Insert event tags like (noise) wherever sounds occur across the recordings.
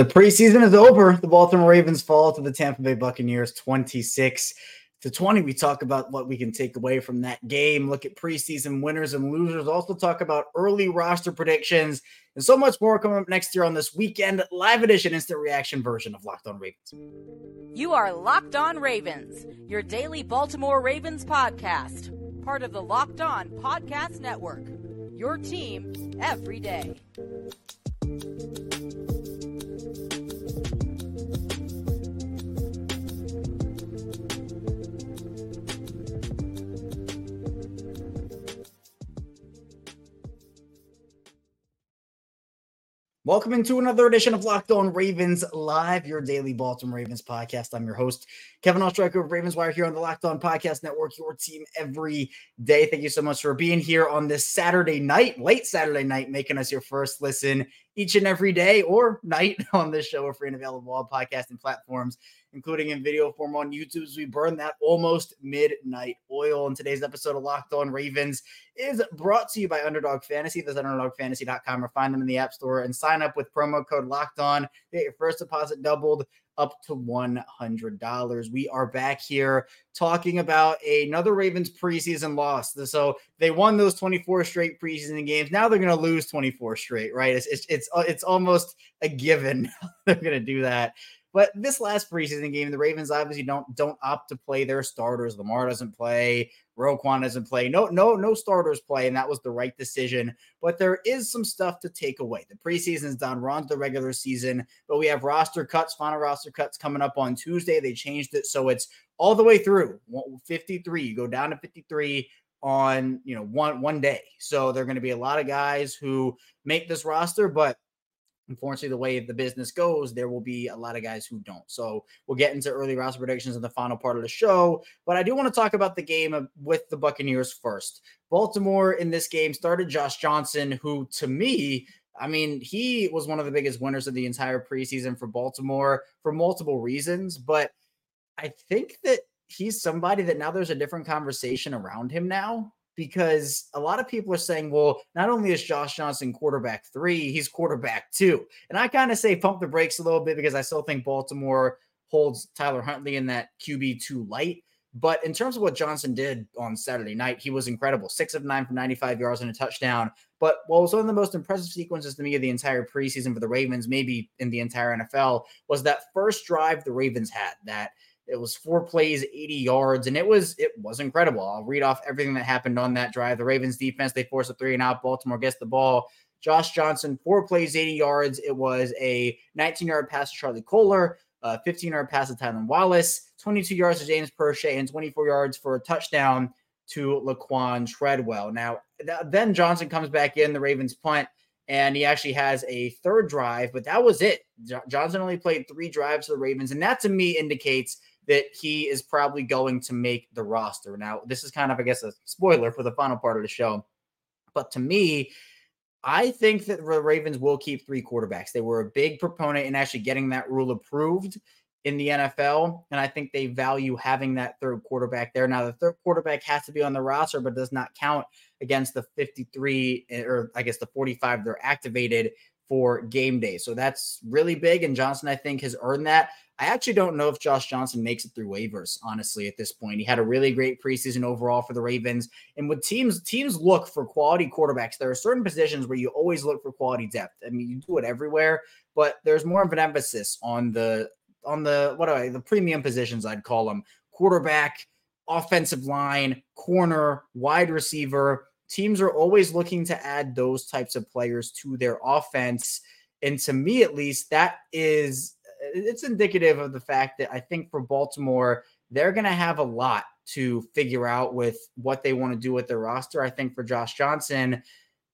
The preseason is over. The Baltimore Ravens fall to the Tampa Bay Buccaneers 26 to 20. We talk about what we can take away from that game, look at preseason winners and losers, also talk about early roster predictions, and so much more coming up next year on this weekend live edition instant reaction version of Locked On Ravens. You are Locked On Ravens, your daily Baltimore Ravens podcast, part of the Locked On Podcast Network. Your team every day. Welcome into another edition of Locked On Ravens Live, your daily Baltimore Ravens podcast. I'm your host, Kevin Oestreicher of Ravens Wire here on the Locked On Podcast Network, your team every day. Thank you so much for being here on this Saturday night, late Saturday night, making us your first listen each and every day or night (laughs) on this show. We're free and available on podcasting platforms including in video form on YouTube as we burn that almost midnight oil. And today's episode of Locked On Ravens is brought to you by Underdog Fantasy. Visit underdogfantasy.com or find them in the App Store and sign up with promo code Locked On. Get your first deposit doubled up to $100. We are back here talking about another Ravens preseason loss. So they won those 24 straight preseason games. Now they're going to lose 24 straight, right? It's, it's, it's, uh, it's almost a given (laughs) they're going to do that. But this last preseason game, the Ravens obviously don't don't opt to play their starters. Lamar doesn't play, Roquan doesn't play. No, no, no starters play, and that was the right decision. But there is some stuff to take away. The preseason's done. We're on the regular season, but we have roster cuts, final roster cuts coming up on Tuesday. They changed it so it's all the way through 53. You go down to 53 on you know one one day. So there are going to be a lot of guys who make this roster, but unfortunately, the way the business goes, there will be a lot of guys who don't. So we'll get into early roster predictions in the final part of the show. But I do want to talk about the game with the Buccaneers first. Baltimore in this game started Josh Johnson, who to me, I mean, he was one of the biggest winners of the entire preseason for Baltimore for multiple reasons. But I think that he's somebody that now there's a different conversation around him now because a lot of people are saying, well, not only is Josh Johnson quarterback three, he's quarterback two. And I kind of say pump the brakes a little bit because I still think Baltimore holds Tyler Huntley in that QB two light. But in terms of what Johnson did on Saturday night, he was incredible. Six of nine for 95 yards and a touchdown. But what was one of the most impressive sequences to me of the entire preseason for the Ravens, maybe in the entire NFL, was that first drive the Ravens had that – it was four plays, 80 yards, and it was it was incredible. I'll read off everything that happened on that drive. The Ravens defense, they forced a three and out. Baltimore gets the ball. Josh Johnson, four plays, 80 yards. It was a 19 yard pass to Charlie Kolar, a 15 yard pass to Tylan Wallace, 22 yards to James Proche, and 24 yards for a touchdown to Laquan Treadwell. Now, th- then Johnson comes back in, the Ravens punt, and he actually has a third drive, but that was it. Johnson only played three drives for the Ravens, and that to me indicates that he is probably going to make the roster. Now, this is kind of, I guess, a spoiler for the final part of the show. But to me, I think that the Ravens will keep three quarterbacks. They were a big proponent in actually getting that rule approved in the NFL. And I think they value having that third quarterback there. Now, the third quarterback has to be on the roster, but does not count against the 53 eh, or I guess the 45 they're activated for game day. So that's really big. And Johnson, I think, has earned that. I actually don't know if Josh Johnson makes it through waivers, honestly, at this point. He had a really great preseason overall for the Ravens. And with teams, teams look for quality quarterbacks. There are certain positions where you always look for quality depth. I mean, you do it everywhere, but there's more of an emphasis on the on the what are I the premium positions, I'd call them quarterback, offensive line, corner, wide receiver teams are always looking to add those types of players to their offense. And to me, at least, that is uh, it's indicative of the fact that I think for Baltimore, they're going to have a lot to figure out with what they want to do with their roster. I think for Josh Johnson,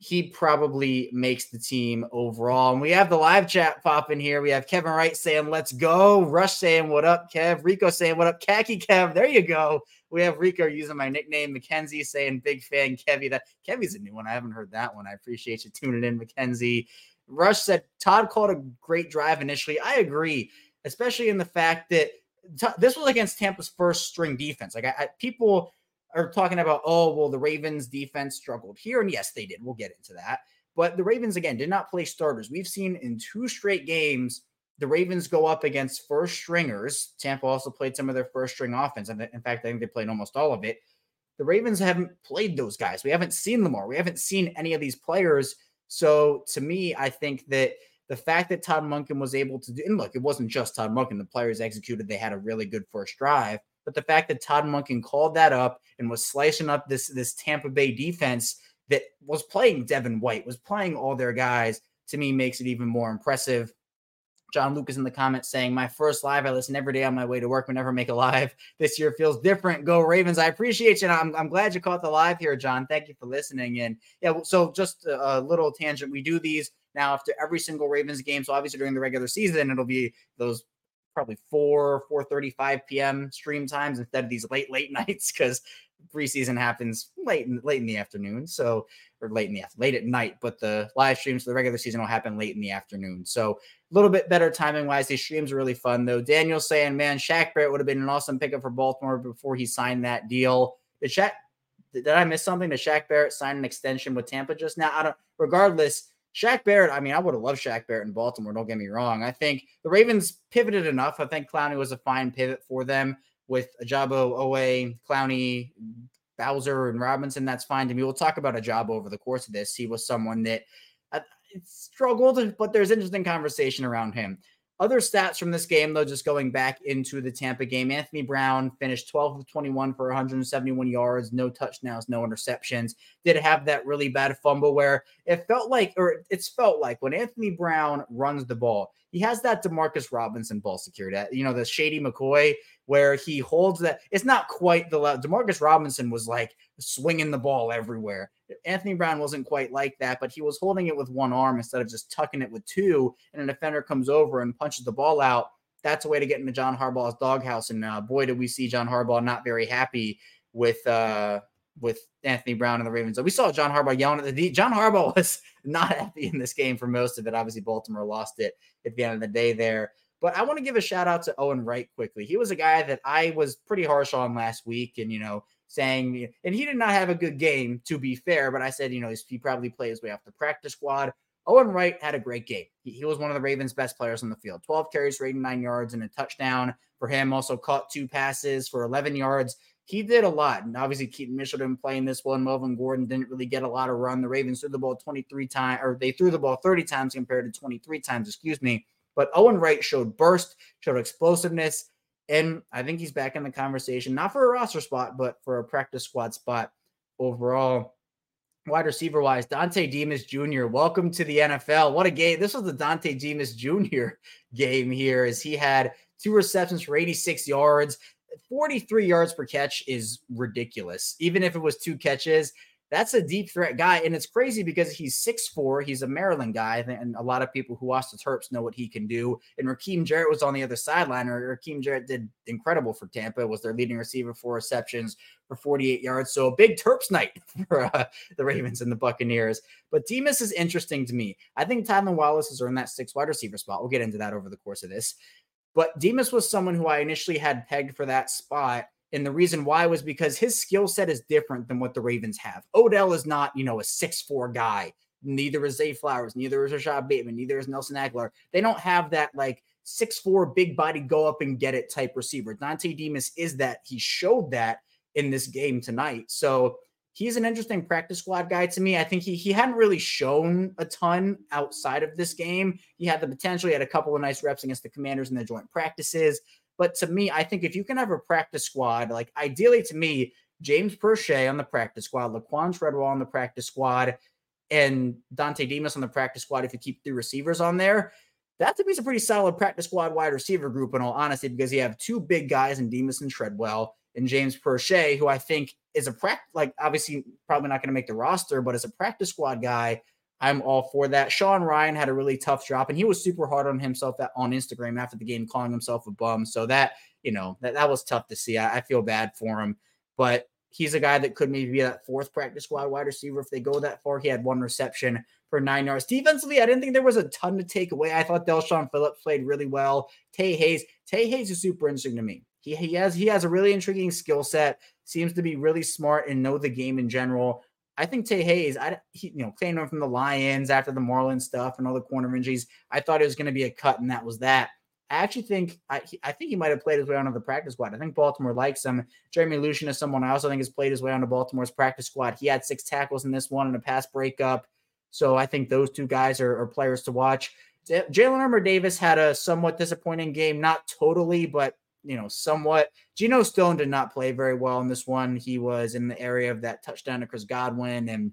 he probably makes the team overall. And we have the live chat popping here. We have Kevin Wright saying, let's go. Rush saying, what up, Kev? Rico saying, what up? Khaki Kev. There you go. We have Rico using my nickname, Mackenzie saying, big fan, Kevy. That Kevy's a new one. I haven't heard that one. I appreciate you tuning in, Mackenzie. Rush said, Todd called a great drive initially. I agree, especially in the fact that this was against Tampa's first string defense. Like I, I people are talking about, oh, well, the Ravens defense struggled here. And yes, they did. We'll get into that. But the Ravens, again, did not play starters. We've seen in two straight games the Ravens go up against first stringers. Tampa also played some of their first string offense. And in fact, I think they played almost all of it. The Ravens haven't played those guys. We haven't seen Lamar. We haven't seen any of these players. So to me, I think that the fact that Todd Monken was able to do, and look, it wasn't just Todd Monken. The players executed. They had a really good first drive. But the fact that Todd Monken called that up and was slicing up this, this Tampa Bay defense that was playing Devin White, was playing all their guys, to me makes it even more impressive. John Lucas in the comments saying, My first live, I listen every day on my way to work. We never make a live. (laughs) This year feels different. Go Ravens. I appreciate you. I'm, I'm glad you caught the live here, John. Thank you for listening. And yeah, so just a little tangent. We do these now after every single Ravens game. So obviously during the regular season, it'll be those probably 4 4:35 p.m stream times instead of these late late (laughs) nights because preseason happens late in late in the afternoon so or late in the late at night but the live streams for the regular season will happen late in the afternoon so a little bit better timing wise these streams are really fun though daniel saying man Shaq Barrett would have been an awesome pickup for baltimore before he signed that deal did Shaq did I miss something? Did Shaq Barrett sign an extension with Tampa just now? I don't regardless Shaq Barrett, I mean, I would have loved Shaq Barrett in Baltimore. Don't get me wrong. I think the Ravens pivoted enough. I think Clowney was a fine pivot for them with Ojabo, Oweh, Clowney, Bowser, and Robinson. That's fine to me. We'll talk about Ojabo over the course of this. He was someone that uh, struggled, but there's interesting conversation around him. Other stats from this game, though, just going back into the Tampa game, Anthony Brown finished 12 of 21 for 171 yards, no touchdowns, no interceptions. Did have that really bad fumble where it felt like, or it's felt like when Anthony Brown runs the ball, he has that Demarcus Robinson ball secured at, you know, the Shady McCoy where he holds that. It's not quite the level. Demarcus Robinson was like swinging the ball everywhere. Anthony Brown wasn't quite like that, but he was holding it with one arm instead of just tucking it with two. And a defender comes over and punches the ball out. That's a way to get into John Harbaugh's doghouse. And uh, boy, did we see John Harbaugh not very happy with uh, with Anthony Brown and the Ravens. We saw John Harbaugh yelling at the D. John Harbaugh (laughs) was not happy in this game for most of it. Obviously, Baltimore lost it at the end of the day there. But I want to give a shout out to Owen Wright quickly. He was a guy that I was pretty harsh on last week, and you know, saying, and he did not have a good game to be fair, but I said, you know, he probably played his way off the practice squad. Owen Wright had a great game. He, he, was one of the Ravens' best players on the field. 12 carries for 89 yards and a touchdown for him. Also caught two passes for 11 yards. He did a lot. And obviously, Keaton Mitchell didn't play in this one. Melvin Gordon didn't really get a lot of run. The Ravens threw the ball 23 times, or they threw the ball 30 times compared to 23 times, excuse me. But Owen Wright showed burst, showed explosiveness. And I think he's back in the conversation, not for a roster spot, but for a practice squad spot overall. Wide receiver wise, Dontay Demus Jr., welcome to the NFL. What a game. This was the Dontay Demus Jr. (laughs) game here, as he had two receptions for 86 yards. 43 yards per catch is ridiculous. Even if it was two catches, that's a deep threat guy. And it's crazy because he's six four. He's a Maryland guy. And a lot of people who watch the Terps know what he can do. And Rakim Jarrett was on the other sideline. Or Rakim Jarrett did incredible for Tampa, was their leading receiver, for receptions for 48 yards. So a big Terps night (laughs) for uh, the Ravens and the Buccaneers. But Demus is interesting to me. I think Tylan Wallace has earned that six wide receiver spot. We'll get into that over the course of this. But Demus was someone who I initially had pegged for that spot and the reason why was because his skill set is different than what the Ravens have. Odell is not, you know, a six-four guy. Neither is Zay Flowers, neither is Rashod Bateman, neither is Nelson Agholor. They don't have that like six-four big body go up and get it type receiver. Dontay Demus is that. He showed that in this game tonight. So he's an interesting practice squad guy to me. I think he he hadn't really shown a ton outside of this game. He had the potential. He had a couple of nice reps against the Commanders in the joint practices. But to me, I think if you can have a practice squad, like ideally to me, James Proche on the practice squad, Laquan Treadwell on the practice squad, and Dontay Demus on the practice squad, if you keep three receivers on there, that to me is a pretty solid practice squad wide receiver group, in all honesty, because you have two big guys in Demus and Treadwell and James Proche, who I think is a practice, like obviously probably not going to make the roster, but as a practice squad guy, I'm all for that. Sean Ryan had a really tough drop, and he was super hard on himself on Instagram after the game, calling himself a bum. So that, you know, that, that was tough to see. I, I feel bad for him, but he's a guy that could maybe be that fourth practice squad wide receiver if they go that far. He had one reception for nine yards. Defensively, I didn't think there was a ton to take away. I thought Del'Shawn Phillips played really well. Tae Hayes, Tae Hayes is super interesting to me. He, he has he has a really intriguing skill set. Seems to be really smart and know the game in general I think Tae Hayes, I he, you know, came him from the Lions after the Marlins stuff and all the corner injuries. I thought it was going to be a cut, and that was that. I actually think I, I think he might have played his way onto the practice squad. I think Baltimore likes him. Jeremy Lucien is someone I also think has played his way onto Baltimore's practice squad. He had six tackles in this one and a pass breakup. So I think those two guys are, are players to watch. Jalyn Armour Davis had a somewhat disappointing game, not totally, but you know, somewhat. Geno Stone did not play very well in this one. He was in the area of that touchdown to Chris Godwin, and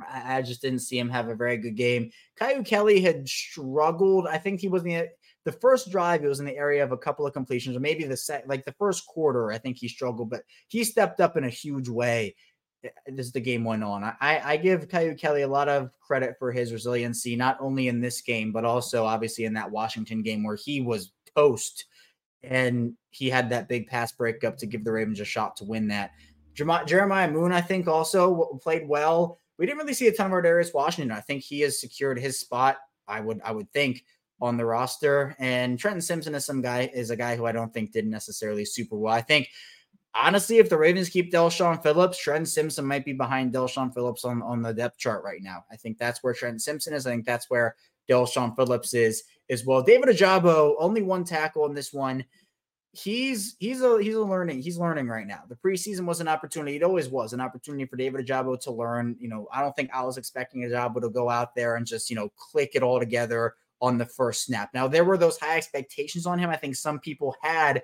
I, just didn't see him have a very good game. Kyu Kelly had struggled. I think he was in the the first drive. It was in the area of a couple of completions, or maybe the set like the first quarter. I think he struggled, but he stepped up in a huge way eh, as the game went on. I, I give Kyu Kelly a lot of credit for his resiliency, not only in this game, but also obviously in that Washington game where he was toast and he had that big pass breakup to give the Ravens a shot to win that. Jeremiah Moon, I think, also played well. We didn't really see a ton of Darius Washington. I think he has secured his spot. I would, I would think, on the roster. And Trenton Simpson is some guy is a guy who I don't think did necessarily super well. I think honestly, if the Ravens keep Del'Shawn Phillips, Trenton Simpson might be behind Del'Shawn Phillips on, on the depth chart right now. I think that's where Trenton Simpson is. I think that's where Del'Shawn Phillips is as well. David Ojabo, only one tackle in this one. He's he's a he's a learning he's learning right now. The preseason was an opportunity. It always was an opportunity for David Ojabo to learn. You know, I don't think I was expecting Ojabo to go out there and just you know click it all together on the first snap. Now there were those high expectations on him. I think some people had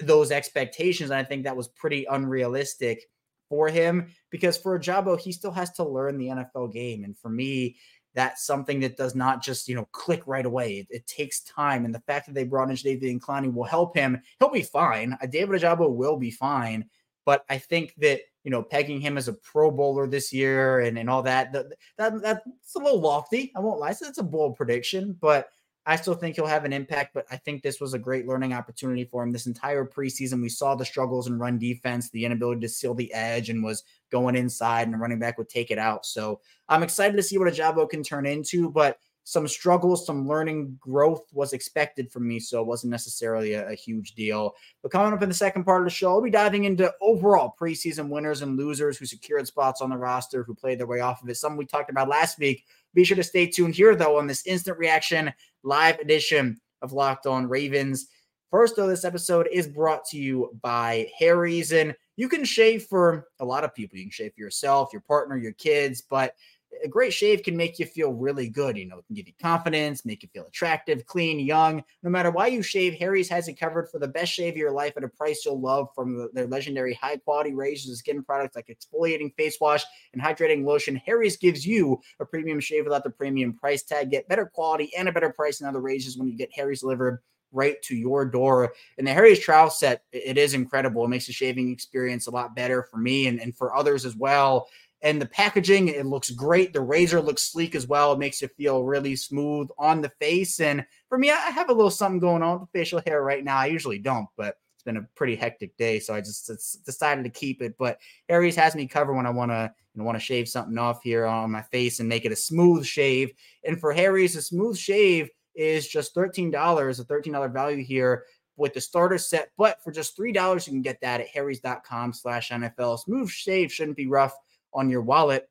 those expectations, and I think that was pretty unrealistic for him because for Ojabo, he still has to learn the NFL game. And for me, that's something that does not just you know click right away. It, it takes time, and the fact that they brought in David Clowney will help him. He'll be fine. David Ojabo will be fine, but I think that you know pegging him as a Pro Bowler this year and and all that that, that that's a little lofty. I won't lie, so it's a bold prediction, but I still think he'll have an impact, but I think this was a great learning opportunity for him. This entire preseason, we saw the struggles in run defense, the inability to seal the edge, and was going inside, and running back would take it out. So I'm excited to see what a Ojabo can turn into, but some struggles, some learning growth was expected from me, so it wasn't necessarily a, a, huge deal. But coming up in the second part of the show, I'll be diving into overall preseason winners and losers who secured spots on the roster, who played their way off of it. Something we talked about last week. Be sure to stay tuned here, though, on this instant reaction live edition of Locked On Ravens. First, though, this episode is brought to you by Harry's, and you can shave for a lot of people. You can shave for yourself, your partner, your kids, but a great shave can make you feel really good. You know, it can give you confidence, make you feel attractive, clean, young. No matter why you shave, Harry's has it covered for the best shave of your life at a price you'll love from their legendary high quality razors skin products like exfoliating face wash and hydrating lotion. Harry's gives you a premium shave without the premium price tag. Get better quality and a better price than other razors when you get Harry's delivered right to your door. And the Harry's trial set, it is incredible. It makes the shaving experience a lot better for me and, and for others as well. And the packaging, it looks great. The razor looks sleek as well. It makes you feel really smooth on the face. And for me, I have a little something going on with facial hair right now. I usually don't, but it's been a pretty hectic day, so I just decided to keep it. But Harry's has me covered when I want to you know, want to shave something off here on my face and make it a smooth shave. And for Harry's, a smooth shave is just $13, a $13 value here with the starter set. But for just $3, you can get that at harrys.com slash NFL. Smooth shave shouldn't be rough on your wallet.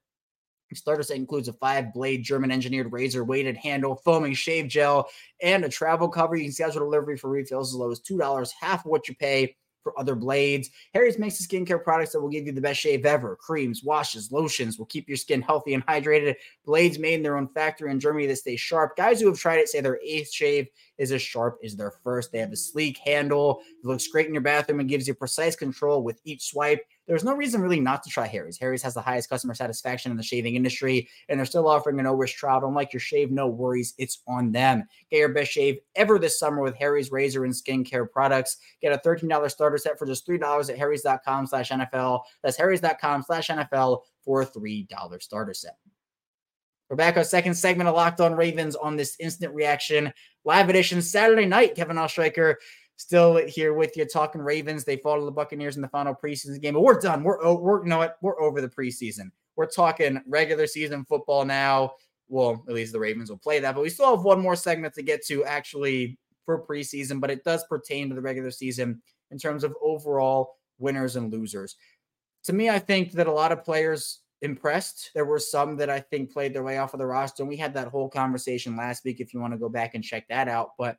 Starter set includes a five blade German engineered razor, weighted handle, foaming shave gel, and a travel cover. You can schedule delivery for refills as low as $2, half of what you pay for other blades. Harry's makes the skincare products that will give you the best shave ever. Creams, washes, lotions will keep your skin healthy and hydrated. Blades made in their own factory in Germany that stay sharp. Guys who have tried it say their eighth shave is as sharp as their first. They have a sleek handle. It looks great in your bathroom and gives you precise control with each swipe. There's no reason really not to try Harry's. Harry's has the highest customer satisfaction in the shaving industry, and they're still offering a no risk trial. Don't like your shave, no worries. It's on them. Get your best shave ever this summer with Harry's razor and skincare products. Get a $13 starter set for just $3 at harrys.com slash NFL. That's harrys.com slash NFL for a $3 starter set. We're back our second segment of Locked On Ravens on this instant reaction live edition Saturday night. Kevin Oestreicher still here with you talking Ravens. They fall to the Buccaneers in the final preseason game, but we're done. We're oh, we're you know what? We're over the preseason. We're talking regular season football now. Well, at least the Ravens will play that, but we still have one more segment to get to actually for preseason, but it does pertain to the regular season in terms of overall winners and losers. To me, I think that a lot of players impressed. There were some that I think played their way off of the roster. And we had that whole conversation last week if you want to go back and check that out. But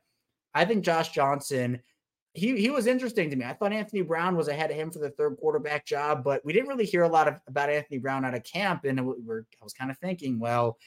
I think Josh Johnson, he he was interesting to me. I thought Anthony Brown was ahead of him for the third quarterback job, but we didn't really hear a lot of, about Anthony Brown out of camp. And we were, I was kind of thinking, well,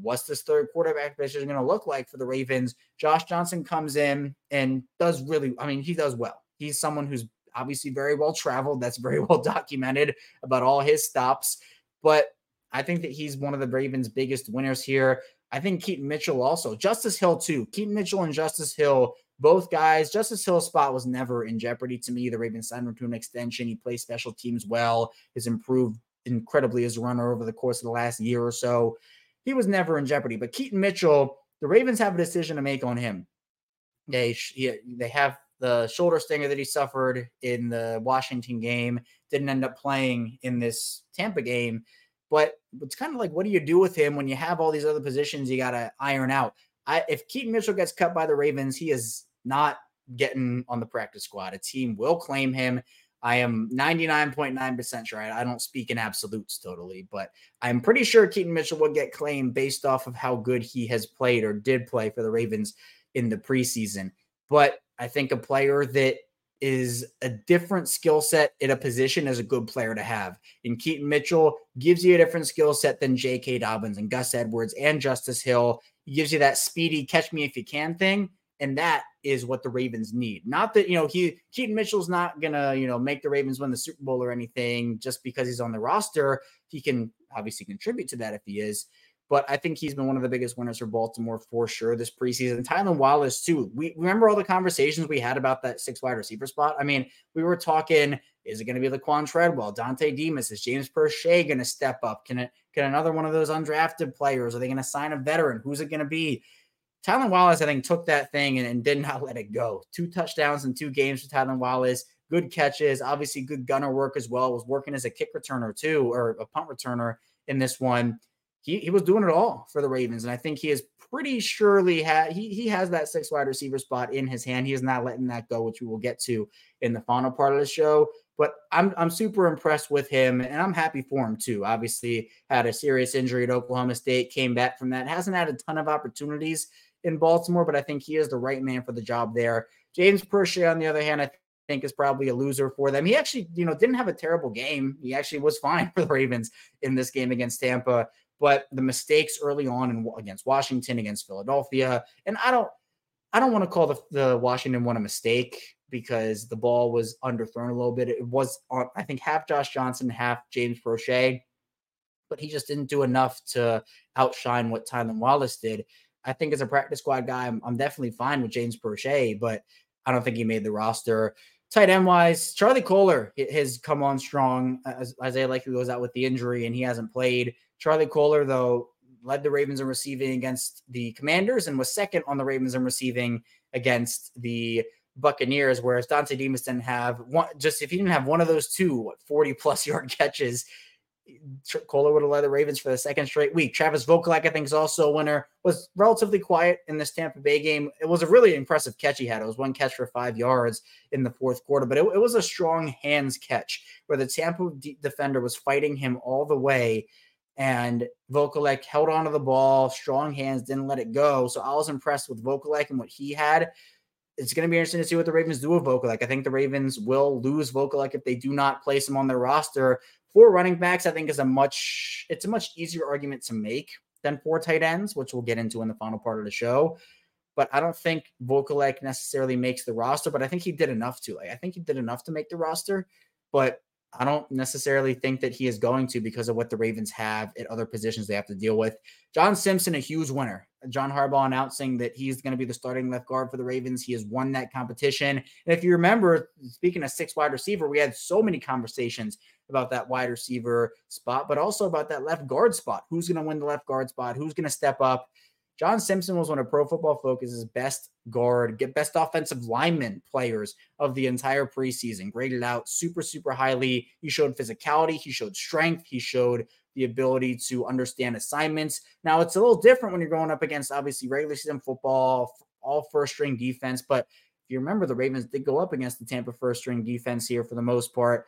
what's this third quarterback position going to look like for the Ravens? Josh Johnson comes in and does really, I mean, he does well. He's someone who's obviously very well traveled. That's very (laughs) well documented about all his stops. But I think that he's one of the Ravens' biggest winners here. I think Keaton Mitchell also, Justice Hill too. Keaton Mitchell and Justice Hill, both guys. Justice Hill's spot was never in jeopardy to me. The Ravens signed him to an extension. He plays special teams well. Has improved incredibly as a runner over the course of the last year or so. He was never in jeopardy. But Keaton Mitchell, the Ravens have a decision to make on him. They they have the shoulder stinger that he suffered in the Washington game. Didn't end up playing in this Tampa game. But it's kind of like, what do you do with him when you have all these other positions you got to iron out? I, if Keaton Mitchell gets cut by the Ravens, he is not getting on the practice squad. A team will claim him. I am 99.9% sure. I, I don't speak in absolutes totally, but I'm pretty sure Keaton Mitchell will get claimed based off of how good he has played or did play for the Ravens in the preseason. But I think a player that is a different skill set in a position as a good player to have. And Keaton Mitchell gives you a different skill set than J.K. Dobbins and Gus Edwards and Justice Hill. He gives you that speedy catch me if you can thing. And that is what the Ravens need. Not that, you know, he Keaton Mitchell's not gonna, you know, make the Ravens win the Super Bowl or anything just because he's on the roster. He can obviously contribute to that if he is but I think he's been one of the biggest winners for Baltimore for sure this preseason. Tylan Wallace, too. We remember all the conversations we had about that six wide receiver spot. I mean, we were talking, is it going to be Laquan Treadwell, Dontay Demus? Is James Proche going to step up? Can it can another one of those undrafted players? Are they going to sign a veteran? Who's it going to be? Tylan Wallace, I think, took that thing and, and did not (laughs) let it go. Two touchdowns in two games for Tylan Wallace. Good catches, obviously good gunner work as well. Was working as a kick returner too, or a punt returner in this one he, he was doing it all for the Ravens. And I think he is pretty surely had he he has that six wide receiver spot in his hand. He is not letting that go, which we will get to in the final part of the show. But I'm I'm super impressed with him and I'm happy for him too. Obviously, had a serious injury at Oklahoma State, came back from that, hasn't had a ton of opportunities in Baltimore, but I think he is the right man for the job there. James Proche, on the other hand, I think is probably a loser for them. He actually, you know, didn't have a terrible game. He actually was fine (laughs) for the Ravens in this game against Tampa but the mistakes early on in, against Washington, against Philadelphia, and I don't, I don't want to call the, the Washington one a mistake because the ball was underthrown a little bit. It was, on, I think, half Josh Johnson, half James Proche, but he just didn't do enough to outshine what Tylan Wallace did. I think as a practice squad guy, I'm, I'm definitely fine with James Proche, but I don't think he made the roster. Tight end wise, Charlie Kolar has come on strong as Isaiah Likely goes out with the injury and he hasn't played. Charlie Kolar, though, led the Ravens in receiving against the Commanders and was second on the Ravens in receiving against the Buccaneers, whereas Dontay Demus didn't have one. Just if he didn't have one of those two, 40 plus (laughs) yard catches, Kolar would have led the Ravens for the second straight week. Travis Vokolek, I think, is also a winner. Was relatively quiet in this Tampa Bay game. It was a really impressive catch he had. It was one catch for five yards in the fourth quarter, but it, it was a strong hands catch where the Tampa defender was fighting him all the way and Vokolek held onto the ball, strong hands, didn't let it go. So I was impressed with Vokolek and what he had. It's going to be interesting to see what the Ravens do with Vokolek. I think the Ravens will lose Vokolek if they do not place him on their roster. For running backs, I think is a much it's a much easier argument to make than for tight ends, which we'll get into in the final part of the show. But I don't think Vokolek necessarily makes the roster, but I think he did enough to. Like, I think he did enough to make the roster. But I don't necessarily think that he is going to because of what the Ravens have at other positions they have to deal with. John Simpson, a huge winner. John Harbaugh announcing that he's going to be the starting left guard for the Ravens. He has won that competition. And if you remember, speaking of six wide receiver, we had so many conversations about that wide receiver spot, but also about that left guard spot. Who's going to win the left guard spot? Who's going to step up? John Simpson was one of Pro Football Focus's best guard, best offensive lineman players of the entire preseason. Graded out super, super highly. He showed physicality, he showed strength, he showed the ability to understand assignments. Now it's a little different when you're going up against obviously regular season football, all first string defense. But if you remember, the Ravens did go up against the Tampa first string defense here for the most part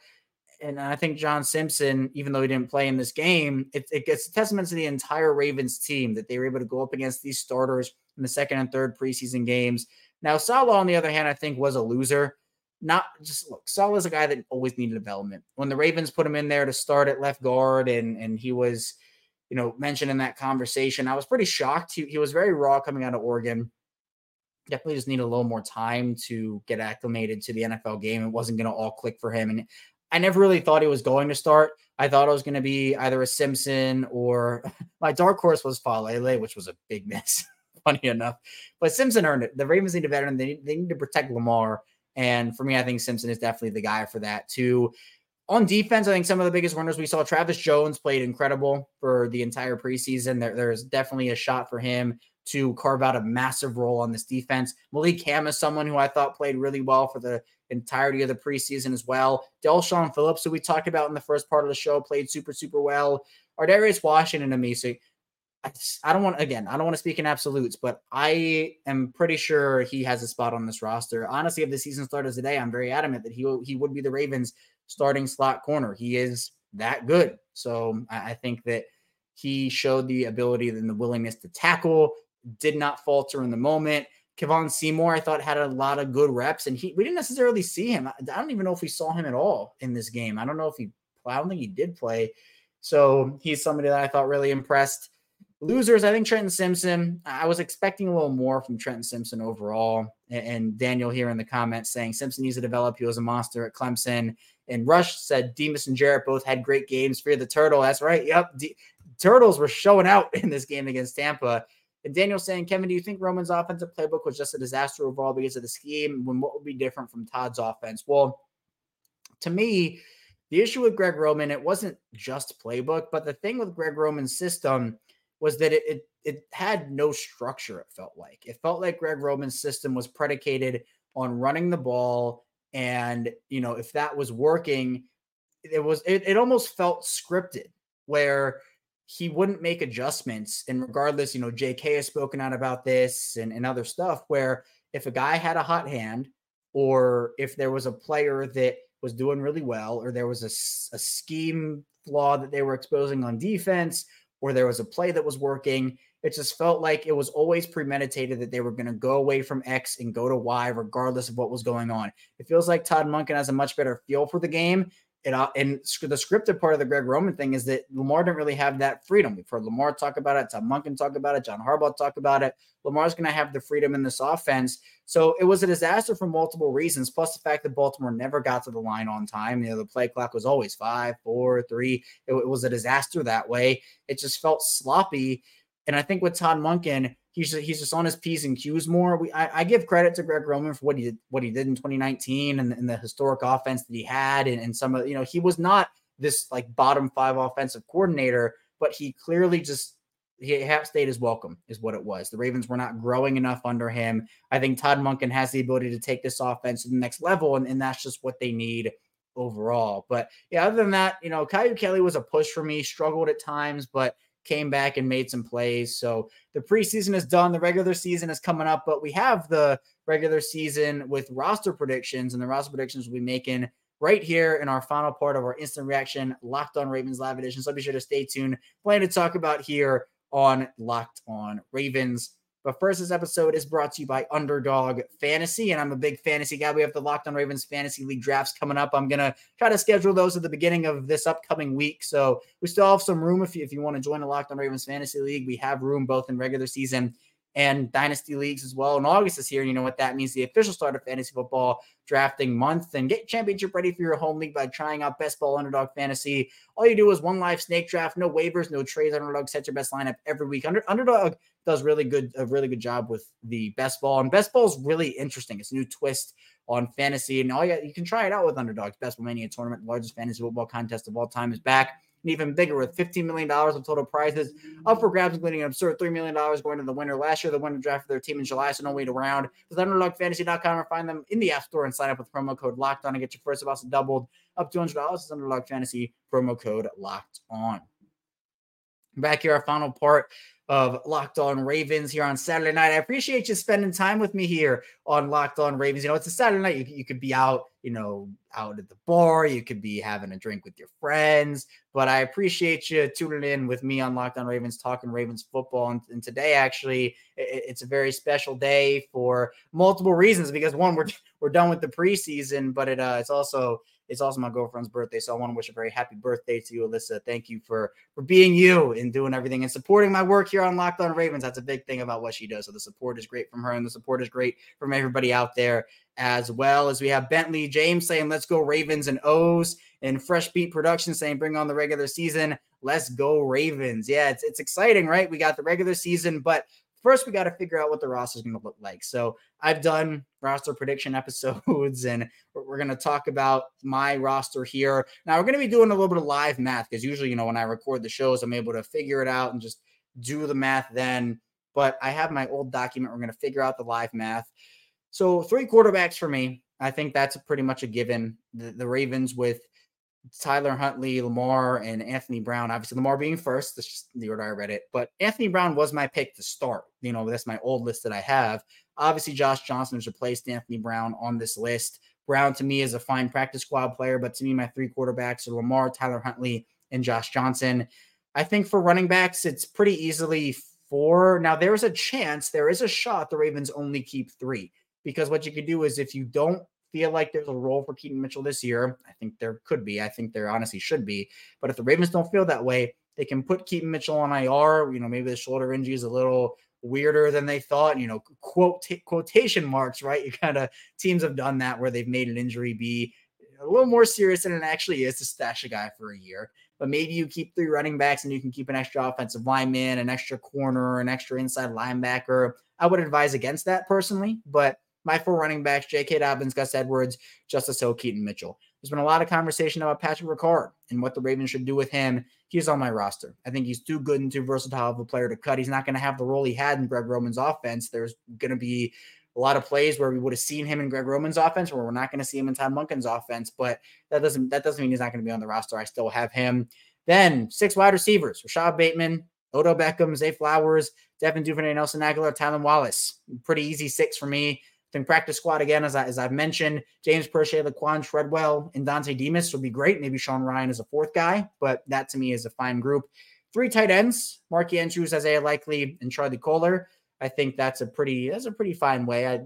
and I think John Simpson, even though he didn't play in this game, it, it gets a testament to the entire Ravens team that they were able to go up against these starters in the second and third preseason games. Now, Sala, on the other hand, I think was a loser. Not just look, Sala is a guy that always needed development. When the Ravens put him in there to start at left guard, and and he was, you know, mentioned in that conversation, I was pretty shocked. He, he was very raw coming out of Oregon definitely just need a little more time to get acclimated to the NFL game. It wasn't going to all click for him. And I never really thought he was going to start. I thought it was going to be either a Simpson or (laughs) my dark horse was Faalele, which was a big miss, (laughs) funny enough. But Simpson earned it. The Ravens need a veteran. They, need, they need to protect Lamar. And for me, I think Simpson is definitely the guy for that too. On defense, I think some of the biggest winners we saw, Travis Jones played incredible for the entire preseason. There, there's definitely a shot for him to carve out a massive role on this defense. Malik Hamm is someone who I thought played really well for the entirety of the preseason as well. Del'Shawn Phillips, who we talked about in the first part of the show, played super, super well. Ar'Darius Washington and Amisa. I don't want again, I don't want to speak in absolutes, but I am pretty sure he has a spot on this roster. Honestly, if the season started today, I'm very adamant that he he would be the Ravens starting slot corner. He is that good. So I think that he showed the ability and the willingness to tackle, did not falter in the moment. Kevon Seymour, I thought had a lot of good reps, and he we didn't necessarily see him. I don't even know if we saw him at all in this game. I don't know if he. I don't think he did play. So he's somebody that I thought really impressed. Losers, I think Trenton Simpson. I was expecting a little more from Trenton Simpson overall. And Daniel here in the comments saying Simpson needs to develop. He was a monster at Clemson. And Rush said Demus and Jarrett both had great games. Fear the turtle. That's right. Yep. D- Turtles were showing out (laughs) in this game against Tampa. And Daniel saying, Kevin, do you think Roman's offensive playbook was just a disaster overall because of the scheme? When what would be different from Todd's offense? Well, to me, the issue with Greg Roman, it wasn't just playbook, but the thing with Greg Roman's system was that it, it it had no structure, it felt like. It felt like Greg Roman's system was predicated on running the ball. And, you know, if that was working, it was it, it almost felt scripted where he wouldn't make adjustments. And regardless, you know, JK has spoken out about this and, and other stuff where if a guy had a hot hand, or if there was a player that was doing really well, or there was a, a scheme flaw that they were exposing on defense, or there was a play that was working, it just felt like it was always premeditated that they were going to go away from X and go to Y, regardless of what was going on. It feels like Todd Monken has a much better feel for the game it, and the scripted part of the Greg Roman thing is that Lamar didn't really have that freedom. We've heard Lamar talk about it, Tom Monken talk about it, John Harbaugh talk about it. Lamar's going to have the freedom in this offense. So it was a disaster for multiple reasons, plus the fact that Baltimore never got to the line on time. You know, the play clock was always five, four, three. It, it was a disaster that way. It just felt sloppy. And I think with Todd Monken, he's just, he's just on his p's and q's more. We I, I, give credit to Greg Roman for what he did what he did in 2019 and, and the historic offense that he had and, and some of you know he was not this like bottom five offensive coordinator, but he clearly just he have stayed his welcome is what it was. The Ravens were not growing enough under him. I think Todd Monken has the ability to take this offense to the next level, and, and that's just what they need overall. But yeah, other than that, you know, Kyu Kelly was a push for me, struggled at times, but came back and made some plays. So the preseason is done. The regular season is coming up, but we have the regular season with roster predictions, and the roster predictions we'll be making right here in our final part of our instant reaction Locked On Ravens live edition. So be sure to stay tuned. Plan to talk about here on Locked On Ravens. But first, this episode is brought to you by Underdog Fantasy, and I'm a big fantasy guy. We have the Locked On Ravens Fantasy League drafts coming up. I'm gonna try to schedule those at the beginning of this upcoming week, so we still have some room if you if you want to join the Locked On Ravens Fantasy League. We have room both in regular season and dynasty leagues as well. And August is here. And you know what that means? The official start of fantasy football drafting month. And get championship ready for your home league by trying out Best Ball Underdog Fantasy. All you do is one live snake draft, no waivers, no trades. Underdog sets your best lineup every week. Under, underdog does really good, a really good job with the best ball. And best ball is really interesting. It's a new twist on fantasy. And all you, you can try it out with Underdogs. Best Ball Mania tournament, largest fantasy football contest of all time is back and even bigger with $15 million of total prizes up for grabs, including an absurd $3 million going to the winner. Last year, the winner drafted their team in July, so no wait around. Visit UnderdogFantasy.com or find them in the App Store and sign up with promo code Locked On and get your first deposit doubled up to $200. It's Underdog Fantasy promo code Locked On. Back here, our final part of Locked On Ravens here on Saturday night. I appreciate you spending time with me here on Locked On Ravens. You know, it's a Saturday night. You, you could be out, you know, out at the bar. You could be having a drink with your friends. But I appreciate you tuning in with me on Locked On Ravens, talking Ravens football. And, and today, actually, it, it's a very special day for multiple reasons. Because one, we're (laughs) we're done with the preseason, but it uh, it's also it's also my girlfriend's birthday. So I want to wish a very happy birthday to you, Alyssa. Thank you for for being you and doing everything and supporting my work here on Locked On Ravens. That's a big thing about what she does. So the support is great from her, and the support is great from everybody out there as well. As we have Bentley James saying, "Let's go Ravens and O's," and Fresh Beat Production saying, "Bring on the regular season." Let's go Ravens. Yeah, it's it's exciting, right? We got the regular season, but first we got to figure out what the roster is going to look like. So I've done roster prediction (laughs) episodes, and we're going to talk about my roster here. Now we're going to be doing a little bit of live math because usually, you know, when I record the shows, I'm able to figure it out and just do the math then. But I have my old document. We're going to figure out the live math. So three quarterbacks for me. I think that's pretty much a given. The, the Ravens with Tyler Huntley, Lamar, and Anthony Brown. Obviously, Lamar being first. That's just the order I read it. But Anthony Brown was my pick to start. You know, that's my old list that I have. Obviously, Josh Johnson has replaced Anthony Brown on this list. Brown to me is a fine practice squad player, but to me, my three quarterbacks are Lamar, Tyler Huntley, and Josh Johnson. I think for running backs, it's pretty easily four. Now, there's a chance, there is a shot the Ravens only keep three because what you could do is if you don't feel like there's a role for Keaton Mitchell this year. I think there could be. I think there honestly should be. But if the Ravens don't feel that way, they can put Keaton Mitchell on IR. You know, maybe the shoulder injury is a little weirder than they thought. You know, quote quotation marks, right? (laughs) You kind of teams have done that where they've made an injury be a little more serious than it actually is to stash a guy for a year. But maybe you keep three running backs and you can keep an extra offensive lineman, an extra corner, an extra inside linebacker. I would advise against that personally, but my four running backs, J.K. Dobbins, Gus Edwards, Justice Hill, Keaton Mitchell. There's been a lot of conversation about Patrick Ricard and what the Ravens should do with him. He's on my roster. I think he's too good and too versatile of a player to cut. He's not going to have the role he had in Greg Roman's offense. There's going to be a lot of plays where we would have seen him in Greg Roman's offense, where we're not going to see him in Todd Monken's offense. But that doesn't that doesn't mean he's not going to be on the roster. I still have him. Then six wide receivers: Rashod Bateman, Odo Beckham, Zay Flowers, Devin Duvernay, Nelson Agholor, Tylan Wallace. Pretty easy six for me think practice squad again, as, I, as I've mentioned, James Proche, Laquan Treadwell, and Dontay Demus would be great. Maybe Sean Ryan is a fourth guy, but that to me is a fine group. Three tight ends: Mark Andrews, Isaiah Likely, and Charlie Kolar. I think that's a pretty that's a pretty fine way. I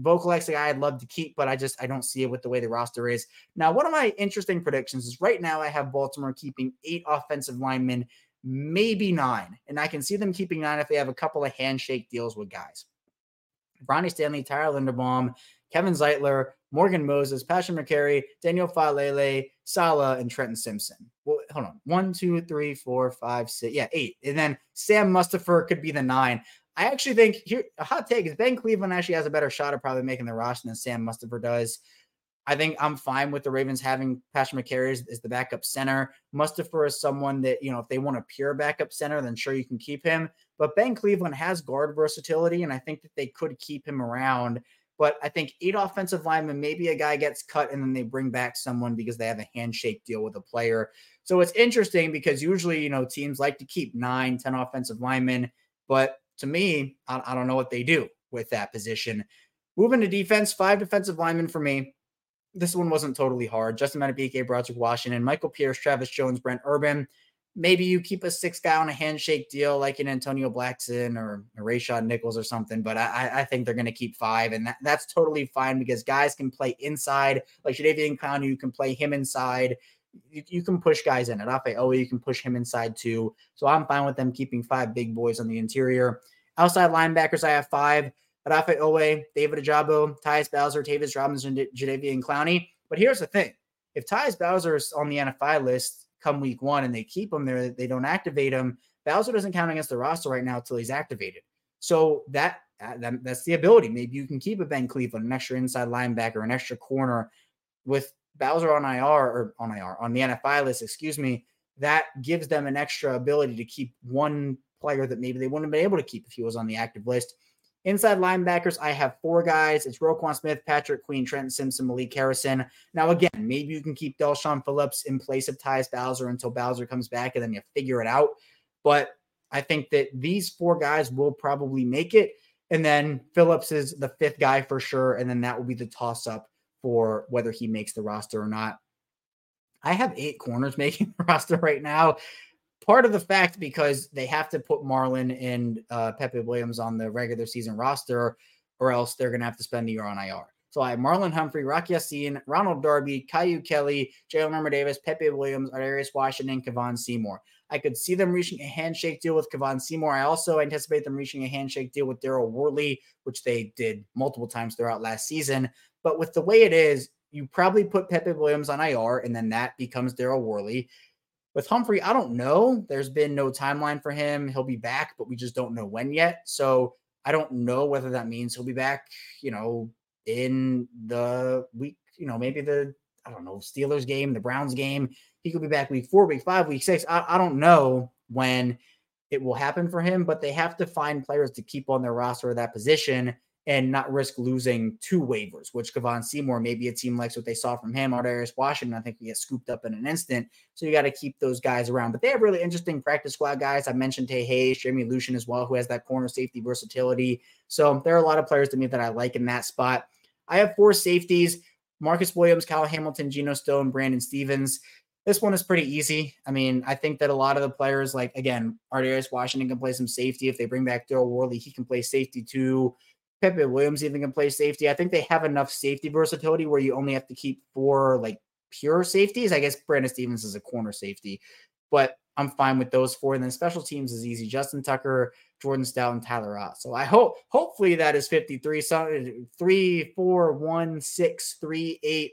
Vokolek's a guy I'd love to keep, but I just I don't see it with the way the roster is. Now, one of my interesting predictions is right now I have Baltimore keeping eight offensive linemen, maybe nine, and I can see them keeping nine if they have a couple of handshake deals with guys. Ronnie Stanley, Tyler Linderbaum, Kevin Zeitler, Morgan Moses, Passion Mekari, Daniel Faalele, Sala, and Trenton Simpson. Well, hold on. One, two, three, four, five, six. Yeah, eight. And then Sam Mustipher could be the nine. I actually think here a hot take is Ben Cleveland actually has a better shot of probably making the roster than Sam Mustipher does. I think I'm fine with the Ravens having Patrick Mekari as, as, the backup center. Mustipher is someone that, you know, if they want a pure backup center, then sure you can keep him. But Ben Cleveland has guard versatility, and I think that they could keep him around. But I think eight offensive linemen, maybe a guy gets cut and then they bring back someone because they have a handshake deal with a player. So it's interesting because usually, you know, teams like to keep nine, 10 offensive linemen. But to me, I, I don't know what they do with that position. Moving to defense, five defensive linemen for me this one wasn't totally hard. Justin Madubuike, Broderick Washington, Michael Pierce, Travis Jones, Brent Urban. Maybe you keep a six guy on a handshake deal like an Antonio Blackson or a Nichols or something, but I, I think they're going to keep five, and that, that's totally fine because guys can play inside. Like Jadeveon Clowney, you can play him inside. You, you can push guys in. At Afe Oh, you can push him inside too. So I'm fine with them keeping five big boys on the interior. Outside linebackers, I have five. Rafe Oweh, David Ojabo, Tyus Bowser, Tavius Robinson, Jadeveon Clowney. But here's the thing: if Tyus Bowser is on the NFI list come week one and they keep him there, they don't activate him. Bowser doesn't count against the roster right now until he's activated. So that, that that's the ability. Maybe you can keep a Ben Cleveland, an extra inside linebacker, an extra corner with Bowser on IR or on IR on the NFI list. Excuse me. That gives them an extra ability to keep one player that maybe they wouldn't have been able to keep if he was on the active list. Inside linebackers, I have four guys. It's Roquan Smith, Patrick Queen, Trent Simpson, Malik Harrison. Now, again, maybe you can keep Del'Shawn Phillips in place of Tyus Bowser until Bowser comes back and then you figure it out. But I think that these four guys will probably make it. And then Phillips is the fifth guy for sure. And then that will be the toss up for whether he makes the roster or not. I have eight corners (laughs) making the roster right now. Part of the fact because they have to put Marlon and uh, Pepe Williams on the regular season roster, or else they're going to have to spend the year on IR. So I have Marlon Humphrey, Rock Ya-Sin, Ronald Darby, Kyu Kelly, Jalyn Armour Davis, Pepe Williams, Darius Washington, Kevon Seymour. I could see them reaching a handshake deal with Kevon Seymour. I also anticipate them reaching a handshake deal with Daryl Worley, which they did multiple times throughout last season. But with the way it is, you probably put Pepe Williams on IR, and then that becomes Daryl Worley. With Humphrey, I don't know. There's been no timeline for him. He'll be back, but we just don't know when yet. So I don't know whether that means he'll be back, you know, in the week, you know, maybe the I don't know, Steelers game, the Browns game. He could be back week four, week five, week six. I, I don't know when it will happen for him, but they have to find players to keep on their roster at that position and not risk losing two waivers, which Kevon Seymour, maybe a team likes what they saw from him. Darius Washington, I think he gets scooped up in an instant. So you got to keep those guys around. But they have really interesting practice squad guys. I mentioned Tae Hayes, Jeremy Lucien as well, who has that corner safety versatility. So there are a lot of players to me that I like in that spot. I have four safeties Marcus Williams, Kyle Hamilton, Geno Stone, Brandon Stephens. This one is pretty easy. I mean, I think that a lot of the players, like again, Ar'Darius Washington can play some safety. If they bring back Daryl Worley, he can play safety too. Pepe Williams even can play safety. I think they have enough safety versatility where you only have to keep four like pure safeties. I guess Brandon Stephens is a corner safety, but I'm fine with those four. And then special teams is easy. Justin Tucker, Jordan Stout, and Tyler Ott. So I hope hopefully that is 53. So three, four, one, six, three, eight,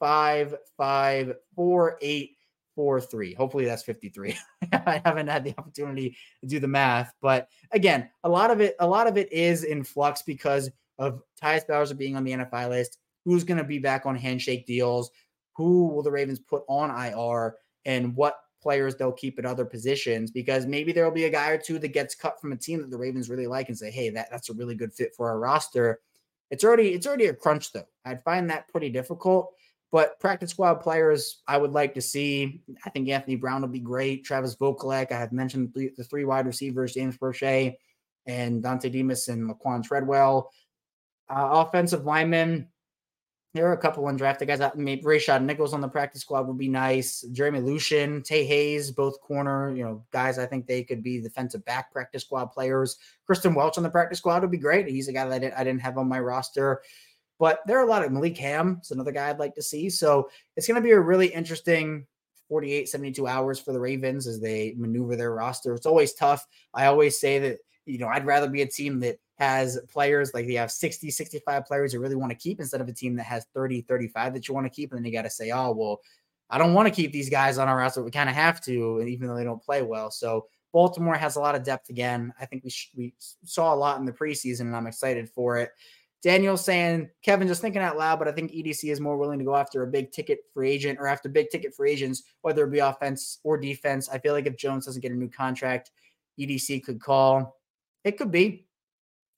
five, five, four, eight, four, three. Hopefully that's 53. (laughs) I haven't had the opportunity to do the math, but again, a lot of it, a lot of it is in flux because of Tyus Bowser being on the NFI list. Who's going to be back on handshake deals? Who will the Ravens put on IR? And what players they'll keep at other positions because maybe there'll be a guy or two that gets cut from a team that the Ravens really like and say, hey, that, that's a really good fit for our roster. It's already it's already a crunch though. I'd find that pretty difficult. But practice squad players, I would like to see. I think Anthony Brown will be great. Travis Vokolek, I have mentioned the, three wide receivers, James Proche and Dontay Demus and Laquan Treadwell. Uh, offensive linemen, there are a couple undrafted guys. Maybe Rayshad Nichols on the practice squad would be nice. Jeremy Lucien, Tae Hayes, both corner, you know, guys. I think they could be defensive back practice squad players. Kristian Welch on the practice squad would be great. He's a guy that I didn't have on my roster. But there are a lot of Malik Hamm. It's another guy I'd like to see. So it's going to be a really interesting 48, 72 hours for the Ravens as they maneuver their roster. It's always tough. I always say that, you know, I'd rather be a team that has players like they have 60, 65 players you really want to keep instead of a team that has 30, 35 that you want to keep. And then you got to say, oh, well, I don't want to keep these guys on our roster. We kind of have to, and even though they don't play well. So Baltimore has a lot of depth again. I think we sh- we saw a lot in the preseason, and I'm excited for it. Daniel saying, Kevin, just thinking out loud, but I think EDC is more willing to go after a big ticket free agent or after big ticket free agents, whether it be offense or defense. I feel like if Jones doesn't get a new contract, EDC could call. It could be.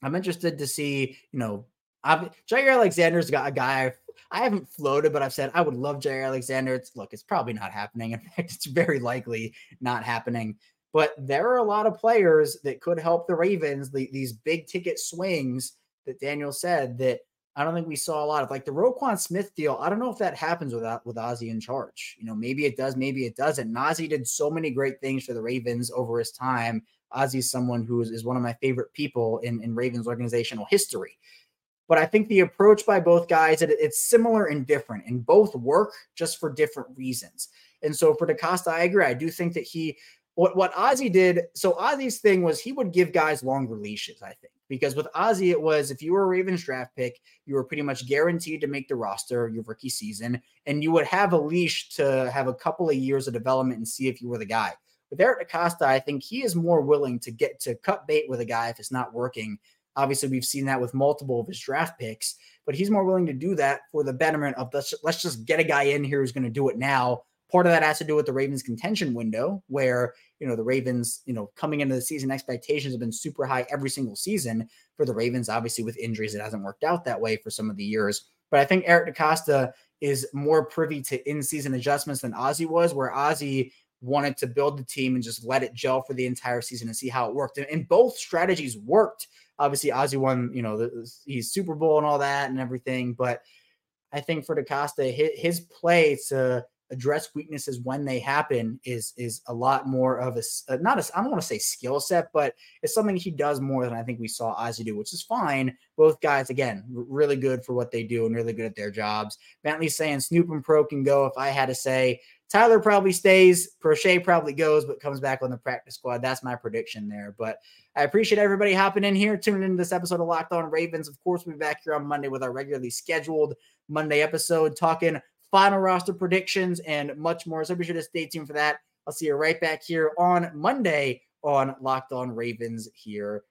I'm interested to see, you know, I've, Jaire Alexander's got a guy I haven't floated, but I've said I would love Jaire Alexander. It's look, it's probably not happening. (laughs) In fact, it's very likely not happening. But there are a lot of players that could help the Ravens, the, these big ticket swings that Daniel said that I don't think we saw a lot of like the Roquan Smith deal. I don't know if that happens without uh, with Ozzie in charge. You know, maybe it does, maybe it doesn't. Ozzie did so many great things for the Ravens over his time. Ozzie's someone who is, is one of my favorite people in, in Ravens organizational history. But I think the approach by both guys, it, it's similar and different, and both work just for different reasons. And so for DeCosta, I agree. I do think that he, what, what Ozzie did, so Ozzie's thing was he would give guys longer leashes, I think. Because with Ozzie, it was if you were a Ravens draft pick, you were pretty much guaranteed to make the roster your rookie season, and you would have a leash to have a couple of years of development and see if you were the guy. With Eric DeCosta, I think he is more willing to get to cut bait with a guy if it's not working. Obviously, we've seen that with multiple of his draft picks, but he's more willing to do that for the betterment of let's, let's just get a guy in here who's going to do it now. Part of that has to do with the Ravens contention window, where you know the Ravens, you know, coming into the season, expectations have been super high every single season for the Ravens. Obviously, with injuries, it hasn't worked out that way for some of the years. But I think Eric DeCosta is more privy to in-season adjustments than Ozzie was, where Ozzie wanted to build the team and just let it gel for the entire season and see how it worked. And, and both strategies worked. Obviously, Ozzie won, you know, the, he's Super Bowl and all that and everything. But I think for DeCosta, his, his play to address weaknesses when they happen is is a lot more of a uh, not a I don't want to say skill set, but it's something he does more than I think we saw Ozzie do, which is fine. Both guys, again, really good for what they do and really good at their jobs. Bentley saying Snoop and Pro can go. If I had to say, Tyler probably stays, Proche probably goes, but comes back on the practice squad. That's my prediction there. But I appreciate everybody hopping in here, tuning into this episode of Locked On Ravens. Of course, we'll be back here on Monday with our regularly scheduled Monday episode talking final roster predictions, and much more. So be sure to stay tuned for that. I'll see you right back here on Monday on Locked On Ravens here